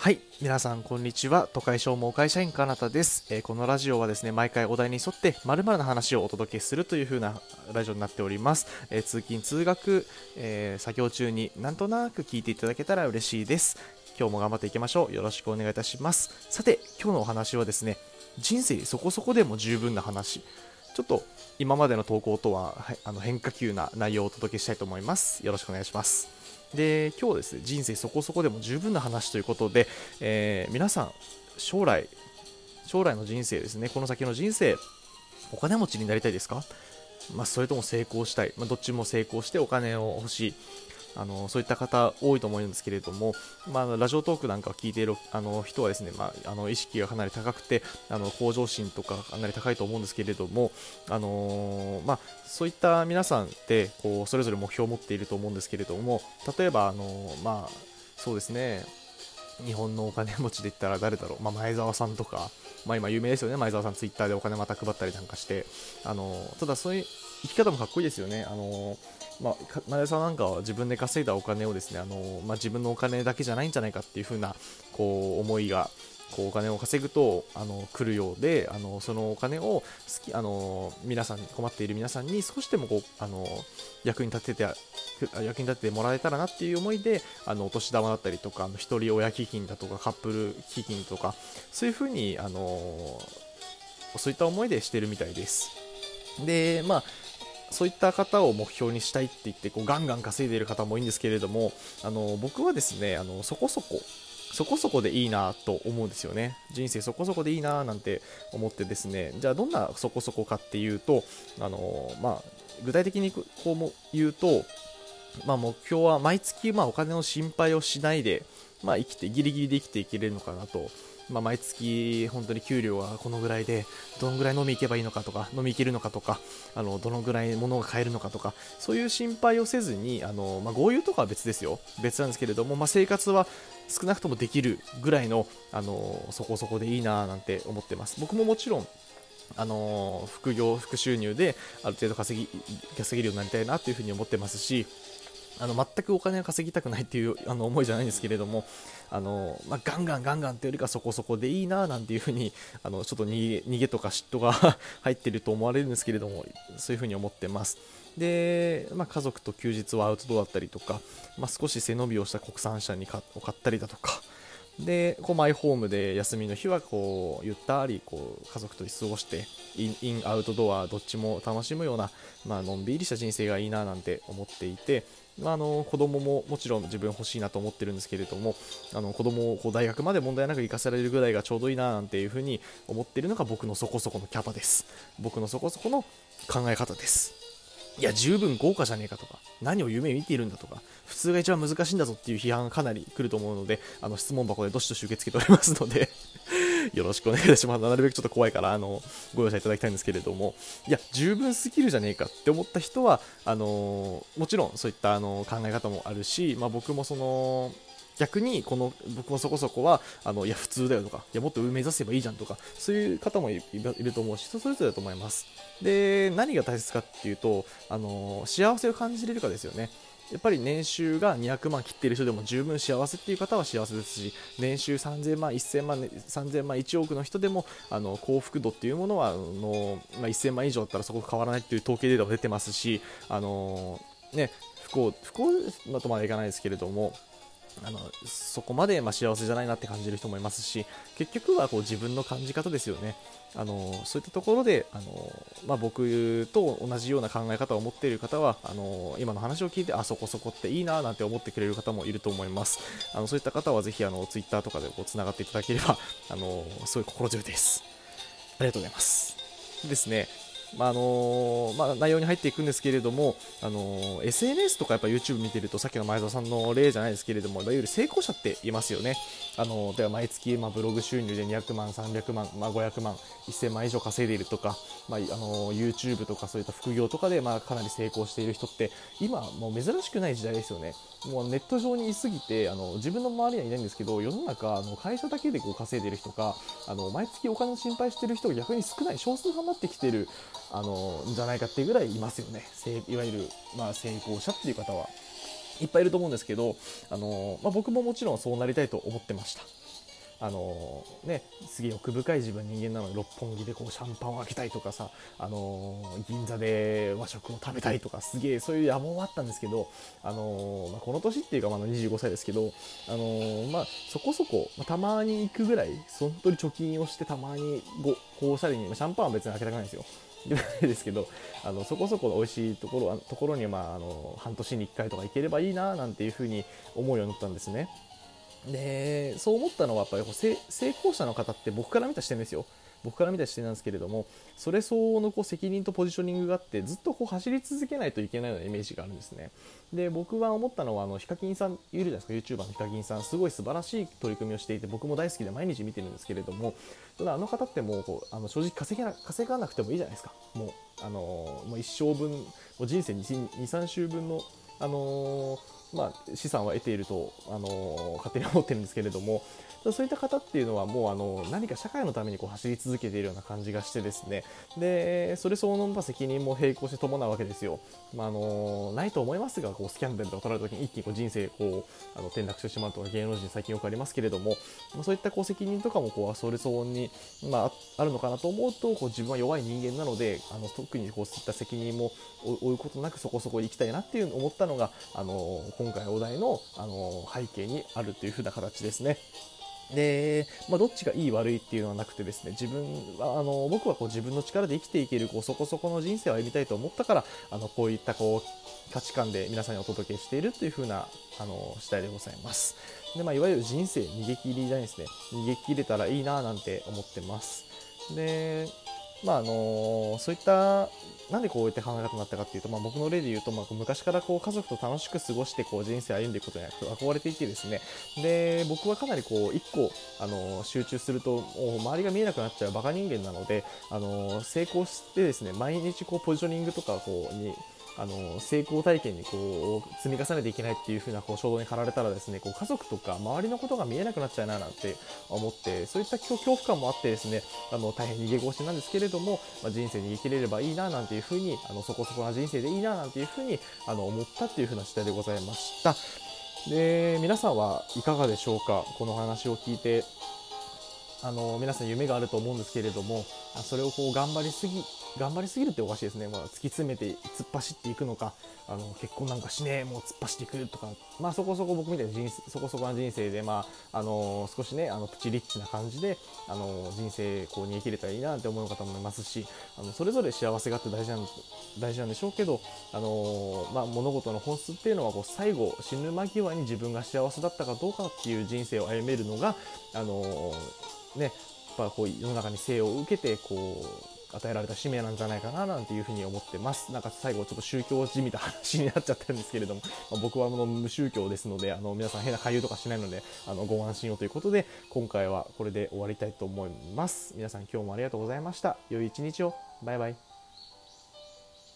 はい皆さんこんにちは。都会商務会社員かなたです、えー、このラジオはですね毎回お題に沿って〇〇な話をお届けするという風なラジオになっております、えー、通勤通学、えー、作業中になんとなく聞いていただけたら嬉しいです。今日も頑張っていきましょう。よろしくお願いいたします。さて今日のお話はですね人生そこそこでも十分な話。ちょっと今までの投稿とは、はい、あの変化球な内容をお届けしたいと思います。よろしくお願いします。で今日ですね人生そこそこでも十分な話ということで、えー、皆さん将来将来の人生ですねこの先の人生お金持ちになりたいですか？まあ、それとも成功したい、まあ、どっちも成功してお金を欲しい。あのそういった方多いと思うんですけれども、まあ、ラジオトークなんかを聞いているあの人はですね、まあ、あの意識がかなり高くてあの向上心とかかなり高いと思うんですけれども、あのー、まあ、そういった皆さんってこうそれぞれ目標を持っていると思うんですけれども例えば、あのー、まあ、そうですね日本のお金持ちで言ったら誰だろう、まあ、前澤さんとか、まあ、今有名ですよね、前澤さん、ツイッターでお金また配ったりなんかして、あのただそういう生き方もかっこいいですよね。あのまあ、前田さんなんかは自分で稼いだお金をですね、あのまあ、自分のお金だけじゃないんじゃないかっていう風なこう思いがこうお金を稼ぐとあの来るようであのそのお金を好きあの皆さん困っている皆さんに少しでもこうあの役に立てて役に立ててもらえたらなっていう思いであのお年玉だったりとかあの一人親基金だとかカップル基金とかそういうふうにあのそういった思いでしてるみたいです。でまあそういった方を目標にしたいって言ってこうガンガン稼いでいる方も多いんですけれどもあの僕はですねあのそこそこそこそこでいいなと思うんですよね。人生そこそこでいいななんて思ってですね、じゃあどんなそこそこかっていうと、あのまあ、具体的にこうも言うと、まあ、目標は毎月まあお金の心配をしないで、まあ、生きてギリギリで生きていけるのかなとまあ、毎月本当に給料はこのぐらいでどのぐらい飲み行けばいいのかとか飲み行けるのかとかあのどのぐらい物が買えるのかとかそういう心配をせずにあの、まあ、豪遊とかは別ですよ。別なんですけれども、まあ、生活は少なくともできるぐらいのあのそこそこでいいななんて思ってます。僕ももちろんあの副業、副収入である程度稼ぎ稼げるようになりたいなというふうに思ってますし、あの全くお金を稼ぎたくないっていうあの思いじゃないんですけれども、あのまあ、ガンガンガンガンというよりかそこそこでいいななんていうふうにあのちょっと逃げとか嫉妬が 入ってると思われるんですけれどもそういうふうに思ってます。で、まあ、家族と休日はアウトドアだったりとか、まあ、少し背伸びをした国産車にを買ったりだとか、でこうマイホームで休みの日はこうゆったりこう家族と過ごしてインアウトドアどっちも楽しむような、まあのんびりした人生がいいななんて思っていて、まあ、あの子供ももちろん自分欲しいなと思ってるんですけれどもあの子供をこう大学まで問題なく行かせられるぐらいがちょうどいいななんていうふうに思ってるのが僕のそこそこのキャパです。僕のそこそこの考え方です。いや十分豪華じゃねえかとか何を夢見ているんだとか普通が一番難しいんだぞっていう批判がかなり来ると思うのであの質問箱でどしどし受け付けておりますので よろしくお願いいたします。なるべくちょっと怖いから、あの、ご容赦いただきたいんですけれども、いや、十分すぎるじゃねえかって思った人は、あのもちろんそういったあの考え方もあるし、まあ、僕もその、逆にこの僕もそこそこはあのいや普通だよとかいやもっと上目指せばいいじゃんとかそういう方もいると思うし人それぞれだと思います。で何が大切かっていうとあの幸せを感じれるかですよね。やっぱり年収が200万切っている人でも十分幸せっていう方は幸せですし年収3000万、1000万、3000万、1億の人でもあの幸福度っていうものはあの、まあ、1000万以上だったらそこ変わらないっていう統計データも出てますし、あのね、不幸不幸とまでいかないですけれどもあのそこまでま幸せじゃないなって感じる人もいますし結局はこう自分の感じ方ですよね。あのそういったところであの、まあ、僕と同じような考え方を持っている方はあの今の話を聞いてあそこそこっていいななんて思ってくれる方もいると思います。あのそういった方はぜひあの Twitter とかでつながっていただければあのすごい心強いです。ありがとうございます。ですね。まああのまあ、内容に入っていくんですけれども、あの SNS とかやっぱ YouTube 見てるとさっきの前澤さんの例じゃないですけれどもいわゆる成功者っていますよね。あのでは毎月、まあ、ブログ収入で200万、300万、まあ、500万、1000万以上稼いでいるとか、まあ、あの YouTube とかそういった副業とかで、まあ、かなり成功している人って今もう珍しくない時代ですよね。もうネット上にいすぎてあの自分の周りにはいないんですけど世の中あの会社だけでこう稼いでる人かあの毎月お金の心配してる人が逆に少ない少数派になってきてるあのじゃないかっていうぐらいいますよね。いわゆる、まあ、成功者っていう方は。いっぱいいると思うんですけど、あのまあ、僕ももちろんそうなりたいと思ってました。あのねすげえ欲深い自分人間なので六本木でこうシャンパンを開けたいとかさ、あの銀座で和食を食べたいとかすげえそういう野望もあったんですけど、あのまあ、この年っていうかまだ25歳ですけど、あのまあ、そこそこ、まあ、たまに行くぐらい本当に貯金をしてたまにごこうさらにまあシャンパンは別に開けたくないんですよ。ぐらいですけどあのそこそこ美味しいところところに、まあ、あの半年に1回とか行ければいいななんていうふうに思うようになったんですね。でそう思ったのはやっぱりこう成功者の方って僕から見た視点ですよ。僕から見た視点なんですけれどもそれ相応のこう責任とポジショニングがあってずっとこう走り続けないといけないようなイメージがあるんですね。で僕は思ったのはあのヒカキンさんいるじゃないですか YouTuber のヒカキンさん。すごい素晴らしい取り組みをしていて僕も大好きで毎日見てるんですけれどもただあの方ってもうこうあの正直稼げな稼がなくてもいいじゃないですか。もうあのもう一生分もう人生23週分のあのーまあ、資産は得ていると、あの勝手に思ってるんですけれどもそういった方っていうのはもうあの何か社会のためにこう走り続けているような感じがしてですねでそれ相応の責任も並行して伴うわけですよ、まあ、あのないと思いますがこうスキャンダルとか取られた時に一気にこう人生こうあの転落してしまうとか芸能人最近よくありますけれども、まあ、そういったこう責任とかもこうそれ相応に、まあ、あるのかなと思うとこう自分は弱い人間なのであの特にこうそういった責任も負うことなくそこそこ生きたいなっていう思ったのがあの今回お題のあの背景にあるというふうな形ですね。で、まあ、どっちがいい悪いっていうのはなくてですね自分はあの僕はこう自分の力で生きていけるこうそこそこの人生を歩みたいと思ったからあのこういったこう価値観で皆さんにお届けしているというふうなあの次第でございます。でまあ、いわゆる人生逃げ切りじゃないですね逃げ切れたらいいななんて思ってます。でまああのそういったなんでこういった考え方になったかっていうと、まあ、僕の例で言うと、まあ、昔からこう家族と楽しく過ごしてこう人生歩んでいくことに憧れていてですね。で僕はかなりこう一個あの集中するともう周りが見えなくなっちゃうバカ人間なのであの成功してですね毎日こうポジショニングとかこうにあの成功体験にこう積み重ねていけないっていう風なこう衝動に駆られたらですねこう家族とか周りのことが見えなくなっちゃうななんて思ってそういった恐怖感もあってですねあの大変逃げ腰なんですけれども、まあ、人生に生きれればいいななんていう風にあのそこそこな人生でいいななんていう風にあの思ったっていう風な次第でございました。で皆さんはいかがでしょうか？この話を聞いて。あの皆さん夢があると思うんですけれどもそれをこう頑張りすぎ頑張りすぎるっておかしいですね、まあ、突き詰めて突っ走っていくのかあの結婚なんかしねえもう突っ走っていくとか、まあ、そこそこ僕みたいなそこそこな人生で、まああの少しねあのプチリッチな感じで、あの人生こう逃げ切れたらいいなって思う方もいますしあのそれぞれ幸せがあって大事なん大事なんでしょうけど、あのまあ、物事の本質っていうのはこう最後死ぬ間際に自分が幸せだったかどうかっていう人生を歩めるのが、あのね、やっぱこう世の中に生を受けてこう与えられた使命なんじゃないかななんていうふうに思ってます。なんか最後ちょっと宗教じみた話になっちゃったんですけれども、まあ、僕はあの無宗教ですので、あの皆さん変な勧誘とかしないので、あのご安心をということで、今回はこれで終わりたいと思います。皆さん今日もありがとうございました。良い一日を。バイバイ。